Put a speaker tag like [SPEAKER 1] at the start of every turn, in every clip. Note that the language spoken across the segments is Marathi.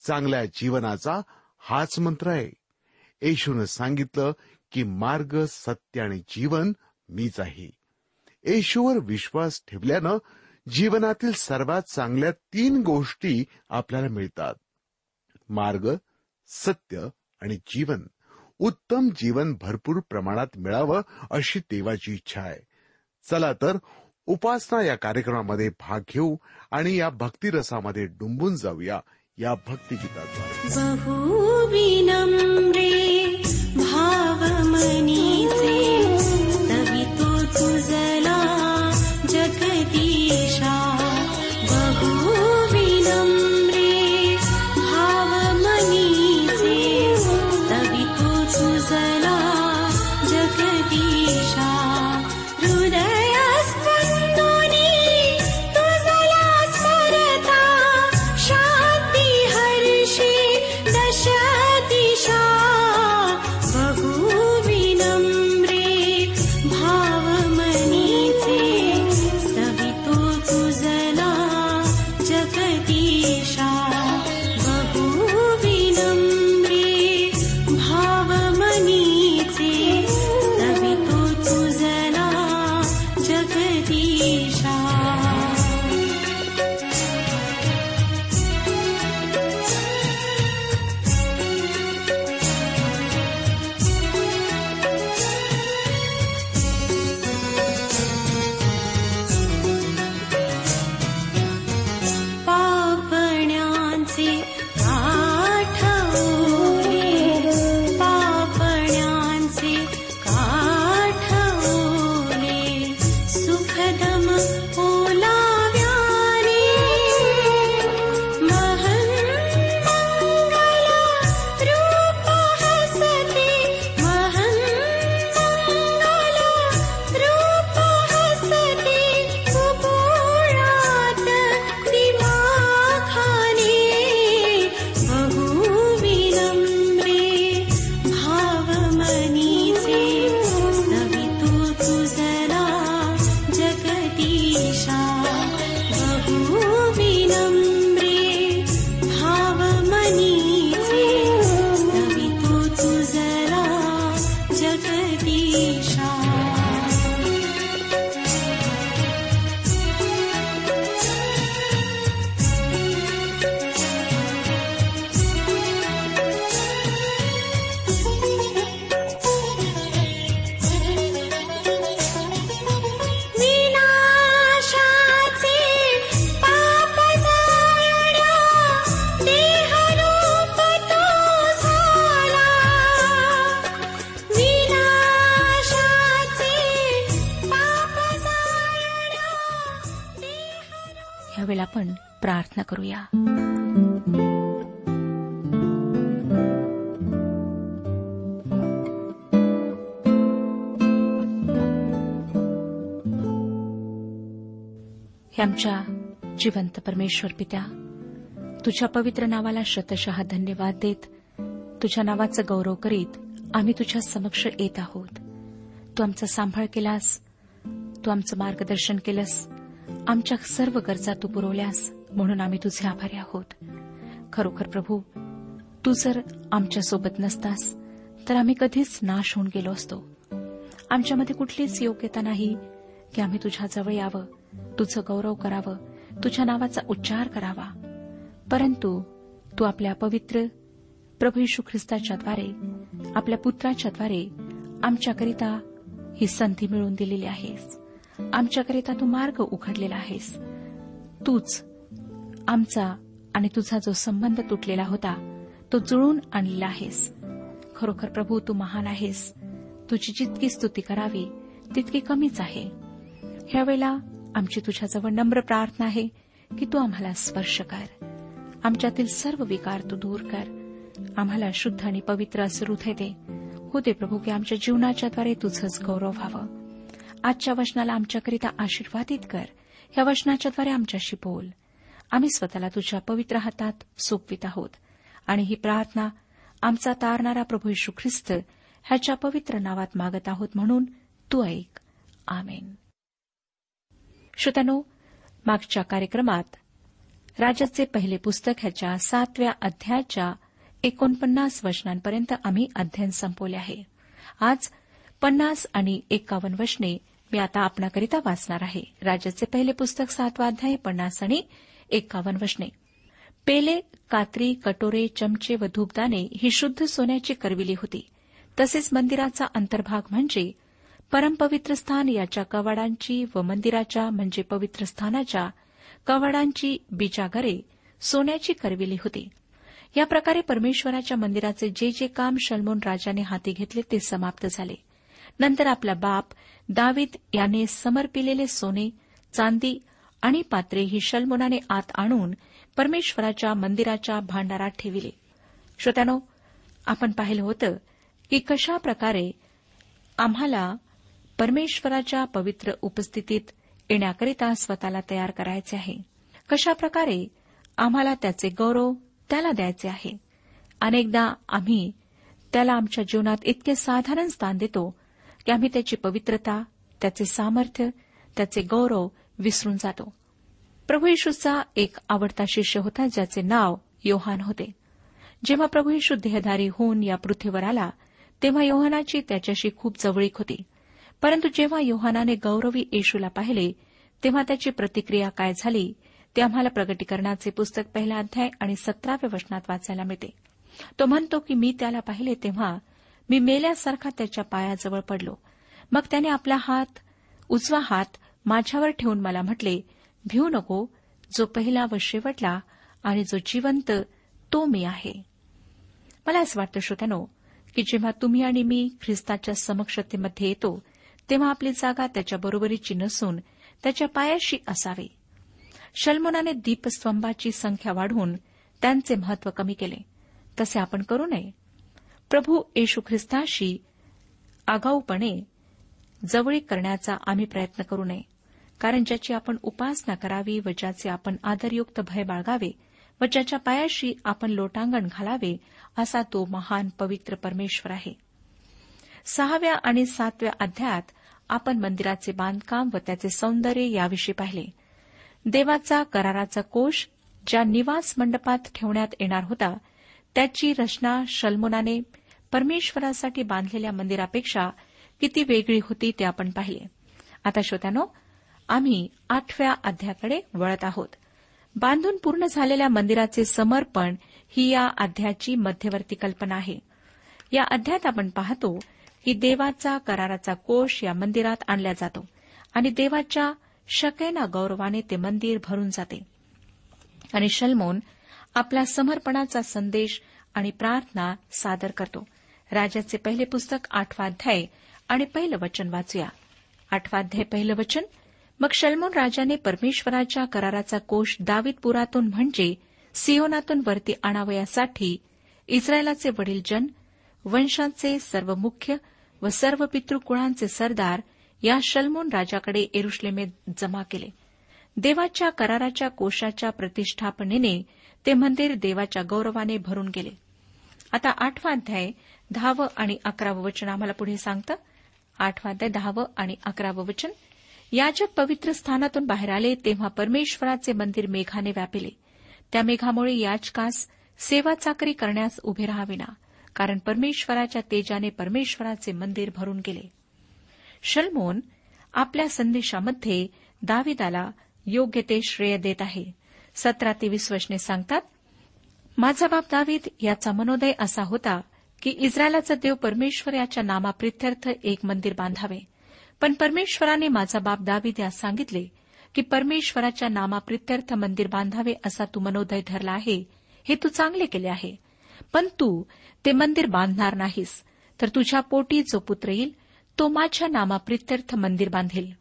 [SPEAKER 1] चांगल्या जीवनाचा हाच मंत्र आहे. येशून सांगितलं की मार्ग सत्य आणि जीवन मीच आहे. येशूवर विश्वास ठेवल्यानं जीवनातील सर्वात चांगल्या तीन गोष्टी आपल्याला मिळतात. मार्ग सत्य आणि जीवन. उत्तम जीवन भरपूर प्रमाणात मिळावं अशी देवाची इच्छा आहे. चला तर उपासना या कार्यक्रमामध्ये भाग घेऊ आणि या भक्तिरसामध्ये डुंबून जाऊया. या भक्तिगीताद्वारे.
[SPEAKER 2] हे आमच्या जिवंत परमेश्वर पित्या तुझ्या पवित्र नावाला शतशः धन्यवाद देत तुझ्या नावाचं गौरव करीत आम्ही तुझ्या समक्ष येत आहोत. तू आमचा सांभाळ केलास तू आमचं मार्गदर्शन केलंस आमच्या सर्व गरजा तू पुरवल्यास म्हणून आम्ही तुझे आभारी आहोत. खरोखर प्रभू तू जर आमच्यासोबत नसतास तर आम्ही कधीच नाश होऊन गेलो असतो. आमच्यामध्ये कुठलीच योग्यता नाही की आम्ही तुझ्याजवळ यावं तुझं गौरव करावं तुझ्या नावाचा उच्चार करावा. परंतु तू आपल्या पवित्र प्रभू यशू ख्रिस्ताच्याद्वारे आपल्या पुत्राच्याद्वारे आमच्याकरिता ही संधी मिळवून दिलेली आहेस. आमच्याकरिता तू मार्ग उघडलेला आहेस. तूच आमचा आणि तुझा जो संबंध तुटलेला होता तो जुळून आणलेला आहेस. खरोखर प्रभू तू महान आहेस. तुझी जितकी स्तुती करावी तितकी कमीच आहे. ह्यावेळेला आमची तुझ्याजवळ नम्र प्रार्थना आहे की तू आम्हाला स्पर्श कर. आमच्यातील सर्व विकार तू दूर कर. आम्हाला शुद्ध आणि पवित्र असं हृदय दे. हो दे प्रभू की आमच्या जीवनाच्याद्वारे तुझंच गौरव व्हावं. आजच्या वचनाला आमच्याकरिता आशीर्वादित कर. ह्या वचनाच्याद्वारे आमच्याशी बोल. आम्ही स्वतःला तुझ्या पवित्र हातात सोपवित आहोत. आणि ही प्रार्थना आमचा तारणारा प्रभू यशू ख्रिस्त ह्याच्या पवित्र नावात मागत आहोत म्हणून तू ऐक. आमेन. श्रोत्यानो मागच्या कार्यक्रमात राजाचे पहिले पुस्तक ह्याच्या सातव्या अध्यायाच्या एकोणपन्नास वचनांपर्यंत आम्ही अध्ययन संपवले आहे. आज पन्नास आणि एकावन्न वचने मी आता आपणाकरिता वाचणार आहे. राजाचे पहिले पुस्तक सातवा अध्याय पन्नास आणि एकावन्न वचने पेले कात्री कटोरे चमचे व धूपदाने ही शुद्ध सोन्याची करविली होती. तसेच मंदिराचा अंतर्भाग म्हणजे परमपवित्र स्थान याच्या कवाडांची व मंदिराच्या म्हणजे पवित्र स्थानाच्या कवाडांची बिजागरे सोन्याची करविली होती. या प्रकारे परमेश्वराच्या मंदिराचे जे जे काम शलमोन राजाने हाती घेतले ते समाप्त झाले. नंतर आपला बाप दावीद याने समर्पिलेले सोने चांदी आणि पात्रे ही शलमोनाने आत आणून परमेश्वराच्या मंदिराच्या भांडारात ठेविले. श्रोत्यानो आपण पाहिलं होतं की कशा प्रकारे आम्हाला परमेश्वराच्या पवित्र उपस्थितीत येण्याकरिता स्वतःला तयार करायचे आहे? कशा प्रकारे आम्हाला त्याचे गौरव त्याला द्यायचे आहे? अनेकदा आम्ही त्याला आमच्या जीवनात इतके साधारण स्थान देतो की आम्ही त्याची पवित्रता त्याचे सामर्थ्य त्याचे गौरव विसरून जातो. प्रभू येशूचा एक आवडता शिष्य होता ज्याचे नाव योहान होते. जेव्हा प्रभू येशू देहधारी होऊन या पृथ्वीवर आला तेव्हा योहानाची त्याच्याशी खूप जवळीक होती. परंतु जेव्हा योहानाने गौरवी येशूला पाहिले तेव्हा त्याची प्रतिक्रिया काय झाली ते आम्हाला प्रगटीकरणाचे पुस्तक पहिला अध्याय आणि सतराव्या वचनात वाचायला मिळते. तो म्हणतो की मी त्याला पाहिले तेव्हा मी मेल्यासारखा त्याच्या पायाजवळ पडलो. मग त्याने आपला हात उजवा हात माझ्यावर ठेवून मला म्हटले भिऊ नको जो पहिला व शेवटला आणि जो जिवंत तो मी आहे. मला असं वाटतं श्रोत्यानो की जेव्हा तुम्ही आणि मी ख्रिस्ताच्या समक्षतेमध्ये येतो तेव्हा आपली जागा त्याच्या बरोबरीची नसून त्याच्या पायाशी असावी. शल्मोनाने दीपस्तंभाची संख्या वाढवून त्यांचे महत्त्व कमी केले. तसे आपण करू नये. प्रभू येशू ख्रिस्ताशी आगाऊपणे जवळीक करण्याचा आम्ही प्रयत्न करू नये. कारण ज्याची आपण उपासना करावी व ज्याचे आपण आदरयुक्त भय बाळगावे व ज्याच्या पायाशी आपण लोटांगण घालावे असा तो महान पवित्र परमेश्वर आहे. सहाव्या आणि सातव्या अध्यायात आपण मंदिराचे बांधकाम व त्याचे सौंदर्य याविषयी पाहिले. देवाचा कराराचा कोष ज्या निवास मंडपात ठेवण्यात येणार होता त्याची रचना शल्मोनाने परमेश्वरासाठी बांधलेल्या मंदिरापेक्षा किती वेगळी होती ते आपण पाहिले. आता श्रोत्यानो आम्ही आठव्या अध्याकडे वळत आहोत. बांधून पूर्ण झालेल्या मंदिराचे समर्पण ही या अध्यायाची मध्यवर्ती कल्पना आहे. या अध्यायात आपण पाहतो की देवाचा कराराचा कोश या मंदिरात आणला जातो आणि देवाच्या शकेना गौरवाने ते मंदिर भरून जाते. आणि शल्मोन आपला समर्पणाचा संदेश आणि प्रार्थना सादर करतो. राजाचे पहिले पुस्तक आठवा अध्याय आणि पहिलं वचन वाचूया. आठवा अध्याय पहिलं वचन मग शल्मोन राजाने परमेश्वराच्या कराराचा कोष दावीदपुरातून म्हणजे सियोनातून वरती आणावयासाठी इस्रायलाचे वडील जन वंशांचे सर्व मुख्य व सर्व पितृकुळांचे सरदार या शल्मोन राजाकडे एरुश्लेमेत जमा केले. देवाच्या कराराच्या कोशाच्या प्रतिष्ठापनेने ते मंदिर देवाच्या गौरवाने भरून गेले. आता आठवा अध्याय दहावं आणि अकरावं वचन आम्हाला पुढे सांगतं. आठवा अध्याय दहावं आणि अकरावं वचन. याजक पवित्र स्थानातून बाहेर आले तेव्हा परमेश्वराचे मंदिर मेघाने व्यापिले. त्या मेघामुळे याचकास सेवा चाकरी करण्यास उभे राहाविना कारण परमेश्वराच्या तेजाने परमेश्वराचे मंदिर भरून गेले. शलमोन आपल्या संदेशामध्ये दाविदाला योग्य ते श्रेय देत आहे. सतरा ते वीस वचने सांगतात माझा बाप दावीद याचा मनोदय असा होता की इस्रायलाचा देव परमेश्वर याच्या नामाप्रित्यर्थ एक मंदिर बांधावे. पण परमेश्वराने माझा बाप दावीद यास सांगितले की परमेश्वराच्या नामाप्रित्यर्थ मंदिर बांधावे असा तू मनोदय धरला आहे हे तू चांगले केले आहे. पण तू ते मंदिर बांधणार नाहीस तर तुझ्या पोटी जो पुत्र येईल तो माझ्या नामाप्रित्यर्थ मंदिर बांधेल.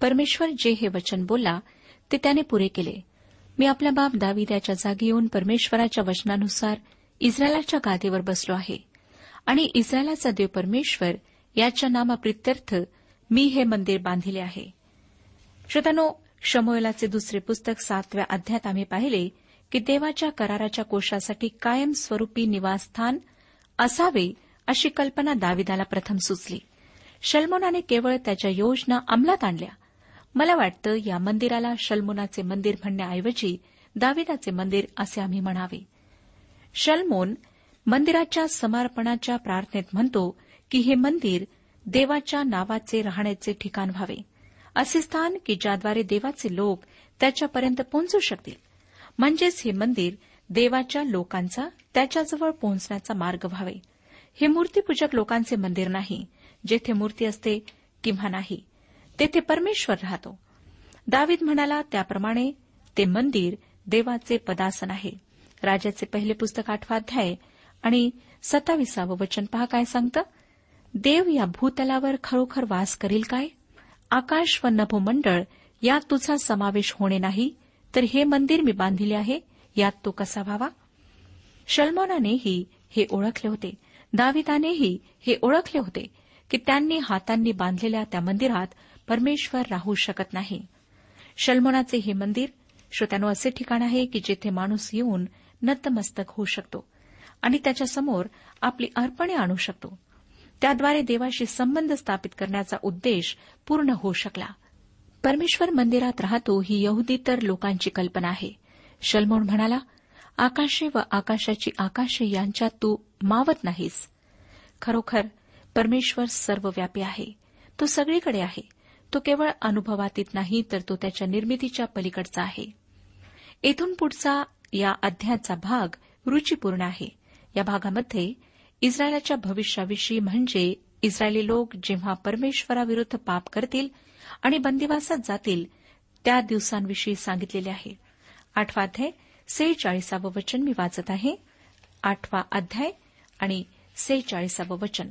[SPEAKER 2] परमेश्वर जे हे वचन बोलला ते त्याने पुरे केले. मी आपल्या बाप दाविद्याच्या जागी येऊन परमेश्वराच्या वचनानुसार इस्रायलाच्या गादीवर बसलो आहे. आणि इस्रायलाचा देव परमेश्वर याच्या नामाप्रित्यर्थ मी हे मंदिर बांधिले आहे. श्रोतानो शमोयलाचे दुसरे पुस्तक सातव्या अध्यात आम्ही पाहिले की देवाच्या कराराच्या कोशासाठी कायमस्वरूपी निवासस्थान असावे अशी कल्पना दाविदाला प्रथम सुचली. शल्मोनाने केवळ त्याच्या योजना अंमलात आणल्या. मला वाटतं या मंदिराला शल्मोनाचे मंदिर म्हणण्याऐवजी दाविदाचे मंदिर असे आम्ही म्हणावे. शल्मोन मंदिराच्या समर्पणाच्या प्रार्थनेत म्हणतो की हे मंदिर देवाच्या नावाचे राहण्याचे ठिकाण व्हावे. असे स्थान की ज्याद्वारे देवाचे लोक त्याच्यापर्यंत पोहोचू शकतील. म्हणजेच हे मंदिर देवाच्या लोकांचा त्याच्याजवळ पोहोचण्याचा मार्ग व्हावे. हे मूर्तीपूजक लोकांचे मंदिर नाही. जेथे मूर्ती असते किंवा नाही तेथे परमेश्वर राहतो. दावीद म्हणाला त्याप्रमाणे ते मंदिर देवाचे पदासन आहे. राजाचे पहिले पुस्तक आठवा अध्याय आणि सत्ताविसावं वचन पहा काय सांगतं? देव या भूतलावर खरोखर वास करील काय? आकाश व नभोमंडळ यात तुझा समावेश होणे नाही तर हे मंदिर मी बांधिले आहे यात तो कसा व्हावा? शल्मोनानेही हे ओळखले होते दाविदानेही हे ओळखले होते की त्यांनी हातांनी बांधलेल्या त्या मंदिरात परमेश्वर राहू शकत नाही. शल्मोनाचे हे मंदिर श्रोत्यानो असे ठिकाण आहे की जेथे माणूस येऊन नतमस्तक होऊ शकतो आणि त्याच्यासमोर आपली अर्पणे आणू शकतो. त्याद्वारे देवाशी संबंध स्थापित करण्याचा उद्देश पूर्ण होऊ शकला. परमेश्वर मंदिरात राहतो ही यहुदी तर लोकांची कल्पना आहे. शलमोन म्हणाला आकाशे व आकाशाची आकाशे यांच्यात तू मावत नाहीस. खरोखर परमेश्वर सर्वव्यापी आहे. तो सगळीकडे आहे. तो केवळ अनुभवातीत नाही तर तो त्याच्या निर्मितीच्या पलीकडचा आहे. येथून पुढचा या अध्यायाचा भाग रुचीपूर्ण आहे. या भागामध्ये इस्रायलाच्या भविष्याविषयी म्हणजे इस्रायली लोक जेव्हा परमेश्वराविरुद्ध पाप करतील आणि बंदिवासात जातील त्या दिवसांविषयी सांगितलेले आहे. आठवा अध्याय सेहेचाळीसावं वचन मी वाचत आहे. आठवा अध्याय आणि सेहेचाळीसावं वचन.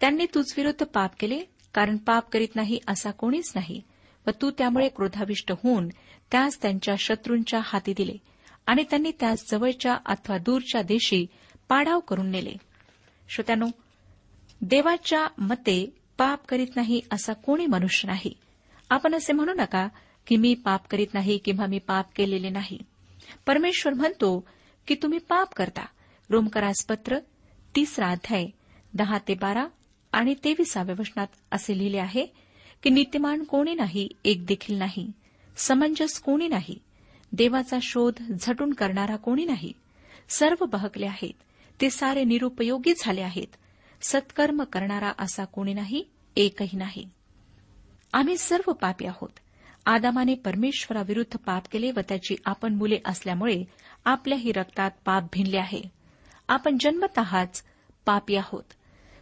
[SPEAKER 2] त्यांनी तुझविरुद्ध पाप केले कारण पाप करीत नाही असा कोणीच नाही व तू त्यामुळे क्रोधाविष्ट होऊन त्यास त्यांच्या शत्रूंच्या हाती दिले आणि त्यांनी त्यास जवळच्या अथवा दूरच्या देशी पाडाव करून नेले. श्रोत्यानो देवाच्या मते पाप करीत नाही असा कोणी मनुष्य नाही. आपण असे म्हणू नका की मी पाप करीत नाही किंवा मी पाप केलेले नाही. परमेश्वर म्हणतो की तुम्ही पाप करता. रोमकरासपत्र तिसरा अध्याय दहा ते बारा आणि तेविसाव्या वचनात असे लिहिले आहे की नीतिमान कोणी नाही एक देखील नाही. समंजस कोणी नाही. देवाचा शोध झटून करणारा कोणी नाही. सर्व बहकले आहेत. ते सारे निरुपयोगी झाले आहेत. सत्कर्म करणारा असा कोणी नाही एकही नाही. आम्ही सर्व पापी आहोत. आदामाने परमेश्वराविरुद्ध पाप केले व त्याची आपण मुले असल्यामुळे आपल्याही रक्तात पाप भिनले आहे. आपण जन्मतःच पापी आहोत.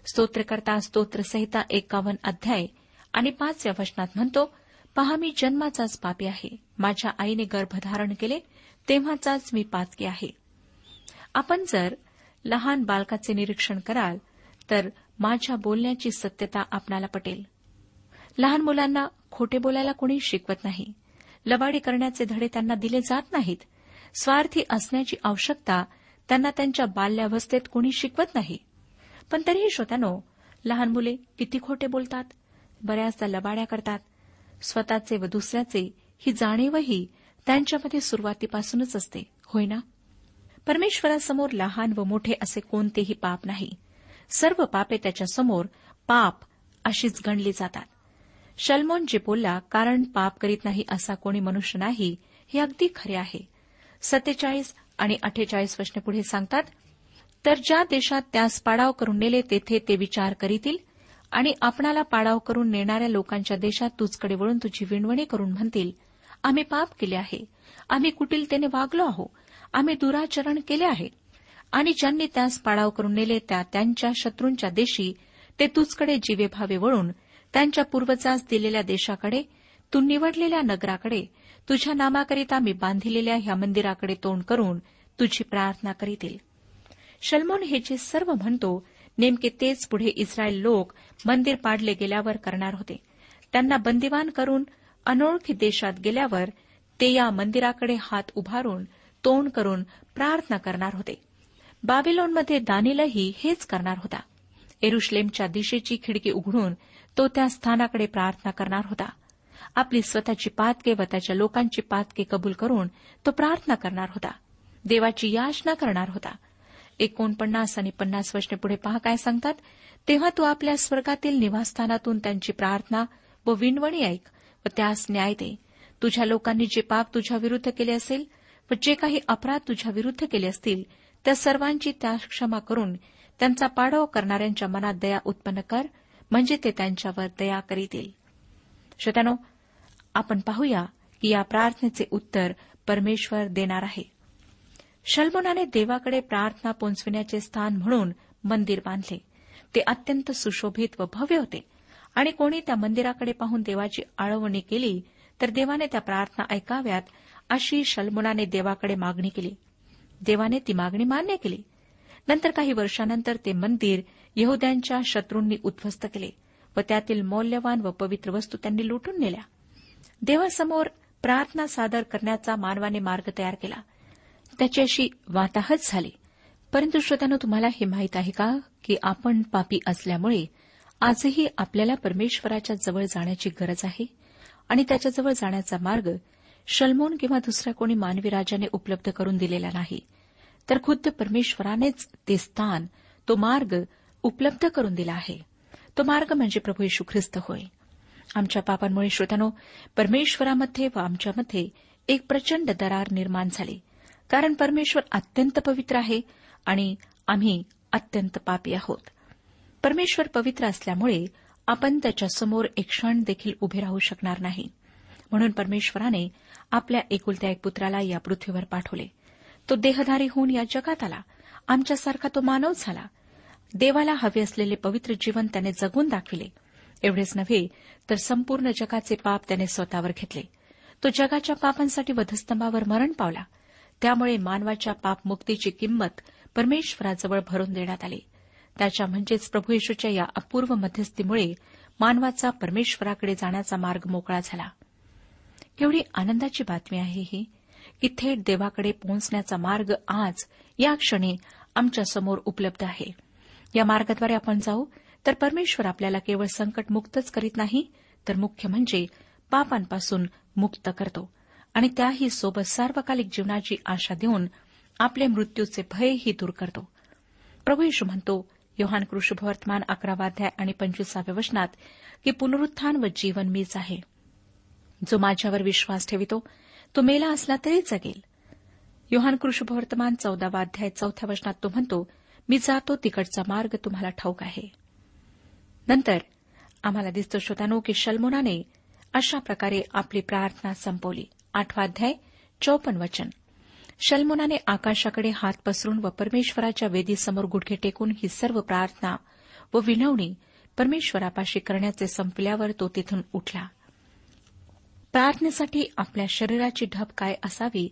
[SPEAKER 2] स्तोत्रकर्ता स्तोत्रसहिता एकावन्न अध्याय आणि पाचव्या वचनात म्हणतो पहा मी जन्माचाच पापी आहे. माझ्या आईने गर्भधारण केले तेव्हाचाच मी पातकी आहे. आपण जर लहान बालकाचे निरीक्षण कराल तर माझ्या बोलण्याची सत्यता आपणाला पटेल. लहान मुलांना खोटे बोलायला कोणी शिकवत नाही. लबाडी करण्याचे धडे त्यांना दिले जात नाहीत. स्वार्थी असण्याची आवश्यकता त्यांना त्यांच्या बाल्यावस्थेत कोणी शिकवत नाही. पण तरीही श्रोत्यानो लहान मुले किती खोटे बोलतात बऱ्याचदा लबाड्या करतात. स्वतःचे व दुसऱ्याचे ही जाणीवही त्यांच्यामध्ये सुरुवातीपासूनच असते होय ना? परमेश्वरासमोर लहान व मोठे असे कोणतेही पाप नाही. सर्व पापे त्याच्यासमोर पाप अशीच गणली जातात. शलमोन जे बोलला कारण पाप करीत नाही असा कोणी मनुष्य नाही हे अगदी खरे आहे. सत्तेचाळीस आणि अठ्ठेचाळीस वचने पुढे सांगतात तर ज्या देशात त्यास पाडाव करून नेले तेथे ते विचार करीतील? आणि आपणाला पाडाव करून नेणाऱ्या लोकांच्या देशात तुझकडे वळून तुझी विणवणी करून म्हणतील आम्ही पाप केले आहे. आम्ही कुटिलतेने वागलो आहोत. आम्ही दुराचरण केले आहे. आणि ज्यांनी त्यास पाडाव करून नेले त्या त्यांच्या शत्रूंच्या देशी ते तुझकडे जीवेभावे वळून त्यांच्या पूर्वजास दिलेल्या देशाकडे तू निवडलेल्या नगराकडे तुझ्या नामाकरिता मी बांधिलेल्या ह्या मंदिराकडे तोंड करून तुझी प्रार्थना करीतील. शल्मोन हे जे सर्व म्हणतो नेमके तेच पुढे इस्रायल लोक मंदिर पाडले गेल्यावर करणार होते. त्यांना बंदिवान करून अनोळखी देशात गेल्यावर ते या मंदिराकडे हात उभारून तोंड करून प्रार्थना करणार होते. बाबिलोनमध्ये दानिलही हेच करणार होता. एरुश्लेमच्या दिशेची खिडकी उघडून तो त्या स्थानाकडे प्रार्थना करणार होता. आपली स्वतःची पातके व त्याच्या लोकांची पातके कबूल करून तो प्रार्थना करणार होता. देवाची याचना करणार होता. एकोणपन्नास आणि पन्नास वर्षने पुढे पहा काय सांगतात. तेव्हा तू आपल्या स्वर्गातील निवासस्थानातून त्यांची प्रार्थना व विणवणी ऐक व त्यास न्याय दे. तुझ्या लोकांनी जे पाप तुझ्या विरुद्ध केले असेल व जे काही अपराध तुझ्या विरुद्ध केले असतील त्या सर्वांची त्या क्षमा करून त्यांचा पाडाव करणाऱ्यांच्या मनात दया उत्पन्न कर म्हणजे ते त्यांच्यावर दया करीतील. श्रोत्यानो आपण पाहूया की या प्रार्थनेचे उत्तर परमेश्वर देणार आहे. शल्मोनाने देवाकडे प्रार्थना पोचविण्याचे स्थान म्हणून मंदिर बांधले. ते अत्यंत सुशोभित व भव्य होते. आणि कोणी त्या मंदिराकडे पाहून देवाची आळवणी केली तर देवाने त्या प्रार्थना ऐकाव्यात अशी शलमुनाने देवाकडे मागणी केली. देवाने ती मागणी मान्य केली. नंतर काही वर्षानंतर ते मंदिर यहद्यांच्या शत्रूंनी उद्ध्वस्त केले व त्यातील मौल्यवान व पवित्र वस्तू त्यांनी लुटून नेल्या. देवासमोर प्रार्थना सादर करण्याचा मानवाने मार्ग तयार केला. त्याच्याशी वाताहत झाली. परंतु श्रोत्यानं तुम्हाला हे माहीत आहे का की आपण पापी असल्यामुळे आजही आपल्याला परमेश्वराच्या जवळ जाण्याची गरज आहे? आणि त्याच्याजवळ जाण्याचा मार्ग शल्मोन किंवा दुसऱ्या कोणी मानवी राजाने उपलब्ध करून दिलेला नाही. तर खुद्द परमेश्वरानेच ते स्थान तो मार्ग उपलब्ध करून दिला आहे. तो मार्ग म्हणजे प्रभू येशू ख्रिस्त होय. आमच्या पापांमुळे श्रोत्यानो परमेश्वरामध्ये व आमच्यामध्ये एक प्रचंड दरार निर्माण झाली. कारण परमेश्वर अत्यंत पवित्र आहे आणि आम्ही अत्यंत पापी आहोत. परमेश्वर पवित्र असल्यामुळे आपण त्याच्यासमोर एक क्षण देखील उभे राहू शकणार नाही. म्हणून परमेश्वराने आपल्या एकुलत्या एक पुत्राला या पृथ्वीवर पाठवले. तो देहधारी होऊन या जगात आला. आमच्यासारखा तो मानव झाला. देवाला हवे असलेले पवित्र जीवन त्याने जगून दाखविले. एवढेच नव्हे तर संपूर्ण जगाचे पाप त्याने स्वतःवर घेतले. तो जगाच्या पापांसाठी वधस्तंभावर मरण पावला. त्यामुळे मानवाच्या पापमुक्तीची किंमत परमेश्वराजवळ भरून देण्यात आली. त्याच्या म्हणजेच प्रभू येशूच्या या अपूर्व मध्यस्थीमुळे मानवाचा परमेश्वराकडे जाण्याचा मार्ग मोकळा झाला. केवढी आनंदाची बातमी आहे ही. की थेट देवाकडे पोहोचण्याचा मार्ग आज या क्षणी आमच्यासमोर उपलब्ध आहे. या मार्गाद्वारे आपण जाऊ तर परमेश्वर आपल्याला केवळ संकटमुक्तच करीत नाही तर मुख्य म्हणजे पापांपासून मुक्त करतो. आणि त्याही सोबत सार्वकालिक जीवनाची आशा देऊन आपले मृत्यूचे भयही दूर करतो. प्रभू येशू म्हणतो योहान कृषभवर्तमान अकरावाध्याय आणि पंचवीसाव्या वचनात की पुनरुत्थान व जीवन मीच आहे. जो माझ्यावर विश्वास ठेवितो तो मेला असला तरी जगेल. योहान कृष्णवर्तमान चौदावा अध्याय चौथ्या वचनात तो म्हणतो मी जातो तिकडचा मार्ग तुम्हाला ठाऊक आहे. नंतर आम्हाला दिसतो श्रोतानो की शल्मोनाने अशा प्रकारे आपली प्रार्थना संपवली. आठवाध्याय चौपन्न वचन. शल्मोनाने आकाशाकडे हात पसरून व परमेश्वराच्या वेदीसमोर गुडघे टेकून ही सर्व प्रार्थना व विनवणी परमेश्वरापाशी करण्याचे संपल्यावर तो तिथून उठला. प्रार्थनेसाठी आपल्या शरीराची ढब काय असावी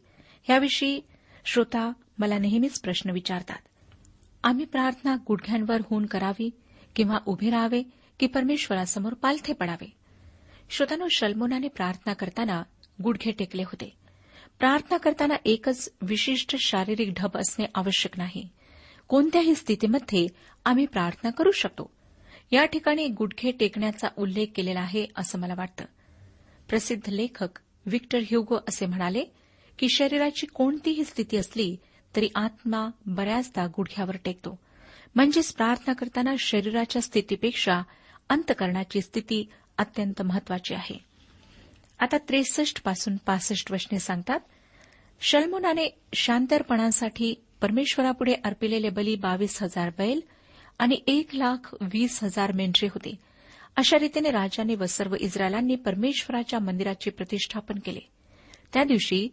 [SPEAKER 2] याविषयी श्रोता मला नेहमीच प्रश्न विचारतात. आम्ही प्रार्थना गुडघ्यांवर होऊन करावी किंवा उभे राहावे की परमेश्वरासमोर पालथे पडावे? श्रोतानो शल्मोनाने प्रार्थना करताना गुडघे टेकले होते. प्रार्थना करताना एकच विशिष्ट शारीरिक ढब असणे आवश्यक नाही. कोणत्याही स्थितीमध्ये आम्ही प्रार्थना करू शकतो. या ठिकाणी गुडघे टेकण्याचा उल्लेख केलेला आहे असं मला वाटतं. प्रसिद्ध लेखक विक्टर ह्युगो असे म्हणाले की शरीराची कोणतीही स्थिती असली तरी आत्मा बऱ्याचदा गुडघ्यावर टेकतो. म्हणजेच प्रार्थना करताना शरीराच्या स्थितीपेक्षा अंतकरणाची स्थिती अत्यंत महत्वाची आहे. आता त्रेसष्टपासून पासष्ट वचने सांगतात शल्मोनाने शांतरपणासाठी परमेश्वरापुढे अर्पिलेले बली बावीस हजार बैल आणि एक लाख वीस हजार मेंढरे होते. अशा रीतीने राजाने व सर्व इस्रायलांनी परमेश्वराच्या मंदिराचे प्रतिष्ठापन केले. त्या दिवशी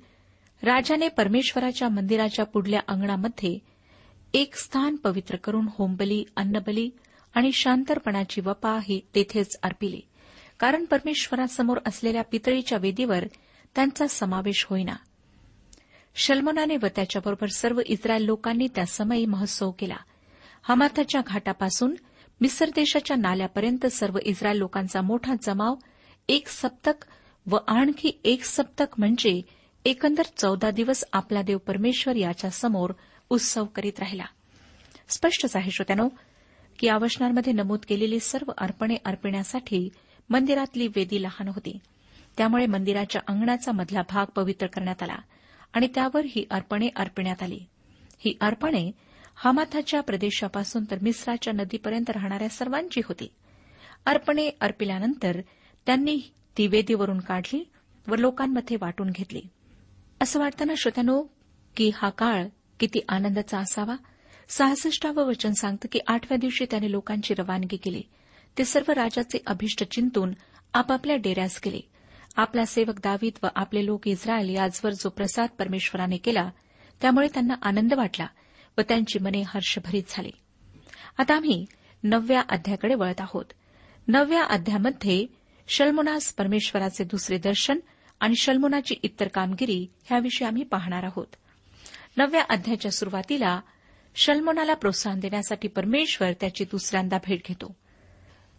[SPEAKER 2] राजाने परमेश्वराच्या मंदिराच्या पुढल्या अंगणामध्ये एक स्थान पवित्र करून होमबली अन्नबली आणि शांतरपणाची वपा ही तेथेच अर्पिली. कारण परमेश्वरासमोर असलेल्या पितळीच्या वेदीवर त्यांचा समावेश होईना. शल्मोनाने व त्याच्याबरोबर सर्व इस्रायल लोकांनी त्या समयी महोत्सव केला. हमाथाच्या घाटापासून मिसर देशाच्या नाल्यापर्यंत सर्व इस्रायल लोकांचा मोठा जमाव एक सप्तक व आणखी एक सप्तक म्हणजे एकंदर चौदा दिवस आपला देव परमेश्वर याच्या समोर उत्सव करीत राहिला. स्पष्टच आहे श्रोत्यानो की या वचनांमध्ये नमूद केलेली सर्व अर्पणे अर्पण्यासाठी मंदिरातली वेदी लहान होती. त्यामुळे मंदिराच्या अंगणाचा मधला भाग पवित्र करण्यात आला आणि त्यावर ही अर्पणे अर्पण्यात आली. ही अर्पणे हमाथाच्या प्रदेशापासून तर मिस्राच्या नदीपर्यंत राहणाऱ्या सर्वांची होती. अर्पणे अर्पिल्यानंतर त्यांनी ती वेदीवरून काढली व लोकांमध्ये वाटून घेतली. असं वाटताना श्रोत्यानो की हा काळ किती आनंदाचा असावा? सहासष्टावं वचन सांगतं की आठव्या दिवशी त्याने लोकांची रवानगी केली. ते सर्व राजाचे अभिष्ट चिंतून आपापल्या डेऱ्यास गेले. आपला सेवक दावीद व आपले लोक इस्रायल याचवर जो प्रसाद परमेश्वराने केला त्यामुळे त्यांना आनंद वाटला. व त्यांची मने हर्षभरीत झाली. आता आम्ही नवव्या अध्याकडे वळत आहोत. नवव्या अध्यामध्ये शल्मुनास परमेश्वराचे दुसरे दर्शन आणि शल्मुनाची इतर कामगिरी ह्याविषयी आम्ही पाहणार आहोत. नवव्या अध्यायाच्या सुरुवातीला शल्मोनाला प्रोत्साहन देण्यासाठी परमेश्वर त्याची दुसऱ्यांदा भेट घेतो.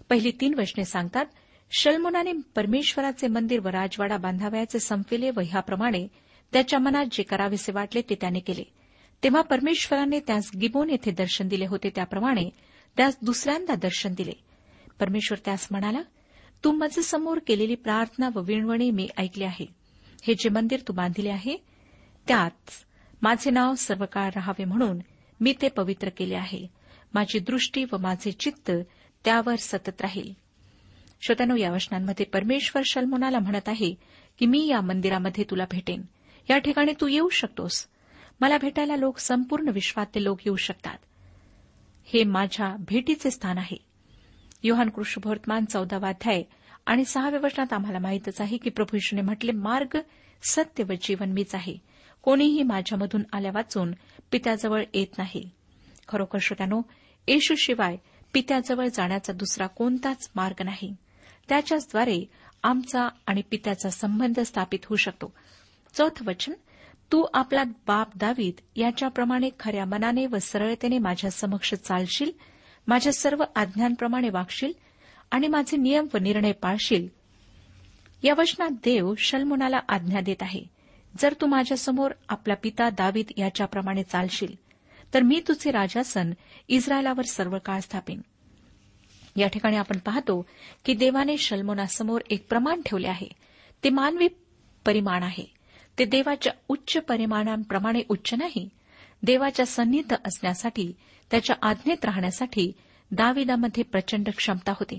[SPEAKER 2] पहिली तीन वचने सांगतात शल्मोनाने परमेश्वराचे मंदिर व राजवाडा बांधावयाचे संपविले व ह्याप्रमाणे त्याच्या मनात जे करावेसे वाटले ते त्याने केले. तेव्हा परमेश्वराने त्यास गिबोन येथे दर्शन दिले होते. त्याप्रमाणे त्यास दुसऱ्यांदा दर्शन दिले. परमेश्वर त्यास म्हणाला तू समोर केलेली प्रार्थना व विणवणे मी ऐकले आहे. हे जे मंदिर तू बांधिले आहे त्यात माझे नाव सर्वकाळ राहावे म्हणून मी ते पवित्र केले आहे. माझी दृष्टी व माझे चित्त त्यावर सतत राहील. श्रोत्यानो या वचनांमध्ये परमेश्वर शल्मोनाला म्हणत आहे की मी या मंदिरामध्ये तुला भेटेन. या ठिकाणी तू येऊ शकतोस. मला भेटायला लोक संपूर्ण विश्वातले लोक येऊ शकतात. हे माझ्या भेटीचे स्थान आहे. योहान कृष्णभवर्तमान चौदावाध्याय आणि सहाव्या वचनात आम्हाला माहितच आहे की प्रभू यशूने म्हटले मार्ग सत्य व जीवन मीच आहे. कोणीही माझ्यामधून आल्या वाचून पित्याजवळ येत नाही. खरोखर श्रोत्यानो येशूशिवाय पित्याजवळ जाण्याचा दुसरा कोणताच मार्ग नाही. त्याच्याचद्वारे आमचा आणि पित्याचा संबंध स्थापित होऊ शकतो. चौथं वचन तू आपला बाप दावीद याच्याप्रमाणे खऱ्या मनाने व सरळतेने माझ्या समक्ष चालशील माझ्या सर्व आज्ञांप्रमाणे वागशील आणि माझे नियम व निर्णय पाळशील. या वचनात देव शल्मुनाला आज्ञा देत आहे. जर तू माझ्यासमोर आपला पिता दावीद याच्याप्रमाणे चालशील तर मी तुझे राजासन इस्रायलावर सर्व काळ स्थापेन. या ठिकाणी आपण पाहतो की देवाने शल्मोनासमोर एक प्रमाण ठेवले आहे. ते मानवी परिमाण आहे. ते देवाच्या उच्च परिमाणांप्रमाणे उच्च नाही. देवाच्या सन्निध असण्यासाठी त्याच्या आज्ञेत राहण्यासाठी दाविदामध्ये प्रचंड क्षमता होती.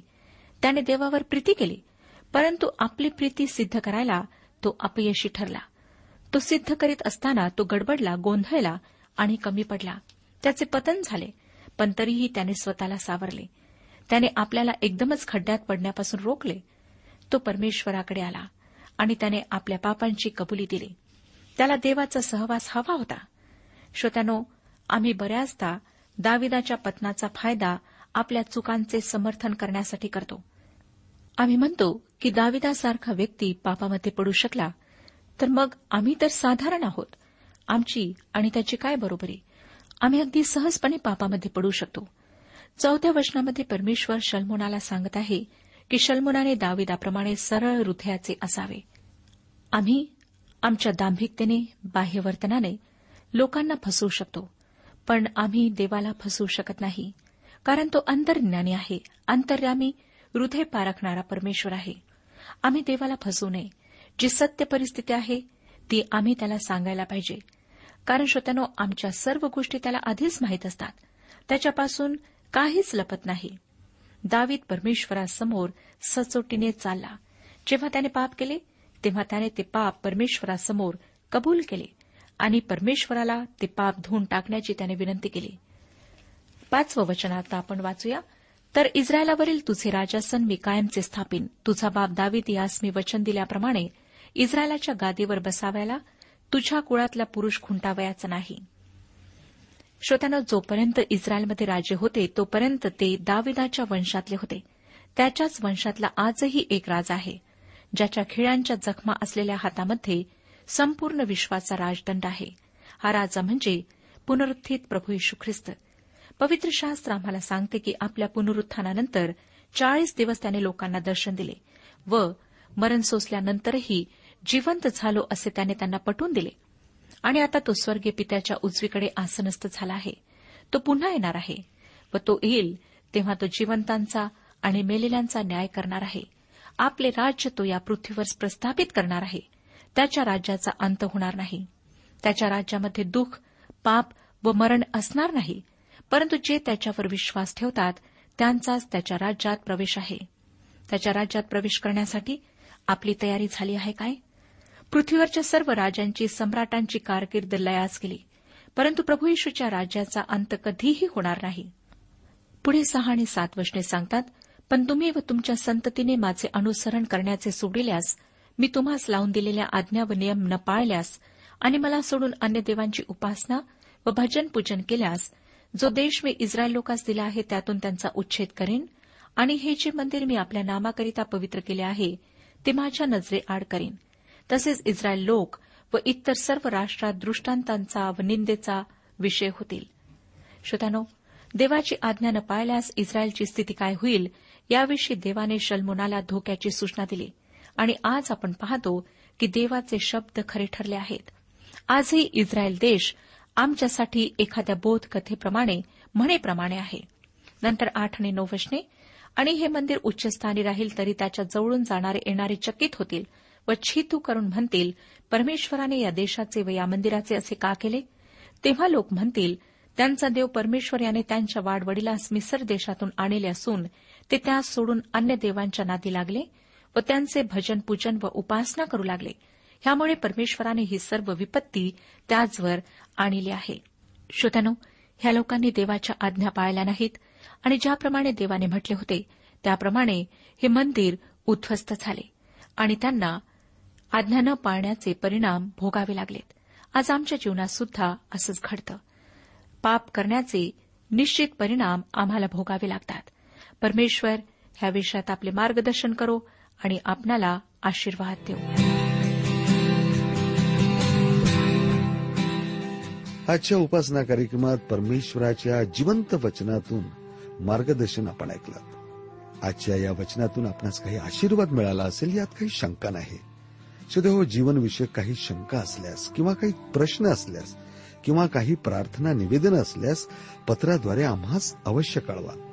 [SPEAKER 2] त्याने देवावर प्रीती केली परंतु आपली प्रीती सिद्ध करायला तो अपयशी ठरला. तो सिद्ध करीत असताना तो गडबडला गोंधळला आणि कमी पडला. त्याचे पतन झाले पण तरीही त्याने स्वतःला सावरले. त्याने आपल्याला एकदमच खड्ड्यात पडण्यापासून रोखले. तो परमेश्वराकडे आला. आणि त्याने आपल्या पापांची कबुली दिली. त्याला देवाचा सहवास हवा होता. श्रोत्यानो आम्ही बऱ्याचदा दाविदाच्या पतनाचा फायदा आपल्या चुकांचे समर्थन करण्यासाठी करतो. आम्ही म्हणतो की दाविदासारखा व्यक्ती पापामध्ये पडू शकला तर मग आम्ही तर साधारण आहोत. आमची आणि त्याची काय बरोबरी? आम्ही अगदी सहजपणे पापामध्ये पडू शकतो. चौथ्या वचनामध्ये परमेश्वर शल्मोनाला सांगत आहे की शल्मोनाने दाविदाप्रमाणे सरळ हृदयाचे असावे. आम्ही आमच्या दांभिकतेने बाह्यवर्तनाने लोकांना फसवू शकतो. पण आम्ही देवाला फसवू शकत नाही कारण तो अंतर्ज्ञानी आहे. अंतर्यामी हृदय पारखणारा परमेश्वर आहे. आम्ही देवाला फसवू नये. जी सत्य परिस्थिती आहे ती आम्ही त्याला सांगायला पाहिजे. कारण श्रोत्यानो आमच्या सर्व गोष्टी त्याला आधीच माहीत असतात. त्याच्यापासून काहीच लपत नाही. दावीद परमेश्वरासमोर सचोटीने चालला. जेव्हा त्याने पाप केले तेव्हा त्याने ते पाप परमेश्वरासमोर कबूल केले आणि परमेश्वराला ते पाप धुवून टाकण्याची त्याने विनंती केली. पाचवं वचन आता आपण वाचूया. तर इस्रायलावरील तुझे राजासन मी कायमचे स्थापिन. तुझा बाप दावीद यास मी वचन दिल्याप्रमाणे इस्रायलाच्या गादीवर बसाव्याला तुझ्या कुळातला पुरुष खुंटावयाचा नाही. श्रोत्यानं जोपर्यंत इस्रायलमध्ये राजे होते तोपर्यंत ते दाविदाच्या वंशातले होते. त्याच्याच वंशातला आजही एक राजा आहे. ज्याच्या खिळ्यांच्या जखमा असलेल्या हातामध्ये संपूर्ण विश्वाचा राजदंड आहे. हा राजा म्हणजे पुनरुत्थित प्रभू यशू ख्रिस्त. पवित्र शास्त्र आम्हाला सांगते की आपल्या पुनरुत्थानानंतर चाळीस दिवस त्याने लोकांना दर्शन दिले व मरण सोसल्यानंतरही जिवंत झालो असे त्याने त्यांना पटवून दिले. आणि आता तो स्वर्गीय पित्याच्या उजवीकडे आसनस्थ झाला आहे. तो पुन्हा येणार आहे व तो येईल तेव्हा तो जिवंतांचा आणि मेलेल्यांचा न्याय करणार आहे. आपले राज्य तो या पृथ्वीवर प्रस्थापित करणार आहे. त्याच्या राज्याचा अंत होणार नाही. त्याच्या राज्यामध्ये दुःख पाप व मरण असणार नाही. परंतु जे त्याच्यावर विश्वास ठेवतात त्यांचाच त्याच्या राज्यात प्रवेश आहे. त्याच्या राज्यात प्रवेश करण्यासाठी आपली तयारी झाली आहे काय? पृथ्वीवरच्या सर्व राजांची सम्राटांची कारकीर्द लयास गेली. परंतु प्रभू येशूच्या राज्याचा अंत कधीही होणार नाही. पुढे सहा आणि सात वचने सांगतात पण तुम्ही व तुमच्या संततीने माझे अनुसरण करण्याचे सोडिल्यास मी तुम्हास लावून दिलेल्या आज्ञा व नियम न पाळल्यास आणि मला सोडून अन्य देवांची उपासना व भजन पूजन केल्यास जो देश मी इस्रायल लोकांस दिला आहे त्यातून त्यांचा उच्छेद करेन आणि हे जे मंदिर मी आपल्या नामाकरिता पवित्र केले आहे ते माझ्या नजरे आड करीन. तसेच इस्रायल लोक व इतर सर्व राष्ट्रात दृष्टांतांचा व निंदेचा विषय होतील. श्रोत्यानो देवाची आज्ञा न पाळल्यास इस्रायलची स्थिती काय होईल याविषयी देवाने शल्मोनाला धोक्याची सूचना दिली. आणि आज आपण पाहतो की देवाचे शब्द खरे ठरले आहेत. आजही इस्रायल देश आमच्यासाठी एखाद्या बोधकथेप्रमाणे म्हणेप्रमाणे आहे. नंतर आठ आणि नऊ वशने आणि हे मंदिर उच्चस्थानी राहील तरी त्याच्या जवळून जाणारे येणारे चकित होतील व छितू करून म्हणतील परमेश्वराने या देशाचे व या मंदिराचे असे का केले? तेव्हा लोक म्हणतील त्यांचा देव परमेश्वर याने त्यांच्या वाडवडीला मिसर देशातून आणले असून ते त्यास सोडून अन्य देवांच्या नादी लागले व त्यांचे भजन पूजन व उपासना करू लागले. ह्यामुळे परमेश्वराने ही सर्व विपत्ती त्याचवर आणली आहे. श्रोत्यानो ह्या लोकांनी देवाच्या आज्ञा पाळल्या नाहीत आणि ज्याप्रमाणे देवाने म्हटले होते त्याप्रमाणे हे मंदिर उद्ध्वस्त झाले आणि त्यांना आज्ञा न पाळण्याचे परिणाम भोगावे लागलेत. आज आमच्या जीवनात सुद्धा असंच घडतं. पाप करण्याचे निश्चित परिणाम आम्हाला भोगावे लागतात. परमेश्वर ह्या विषयात आपले मार्गदर्शन करो आणि आपणाला आशीर्वाद देऊ.
[SPEAKER 3] आजच्या उपासना कार्यक्रमात परमेश्वराच्या जिवंत वचनातून मार्गदर्शन आपण ऐकलं. आजच्या या वचनातून आपणास काही आशीर्वाद मिळाला असेल यात काही शंका नाही. सदैव हो, जीवनविषयक काही शंका असल्यास किंवा काही प्रश्न असल्यास किंवा काही प्रार्थना निवेदन असल्यास पत्राद्वारे आम्हास अवश्य कळवा.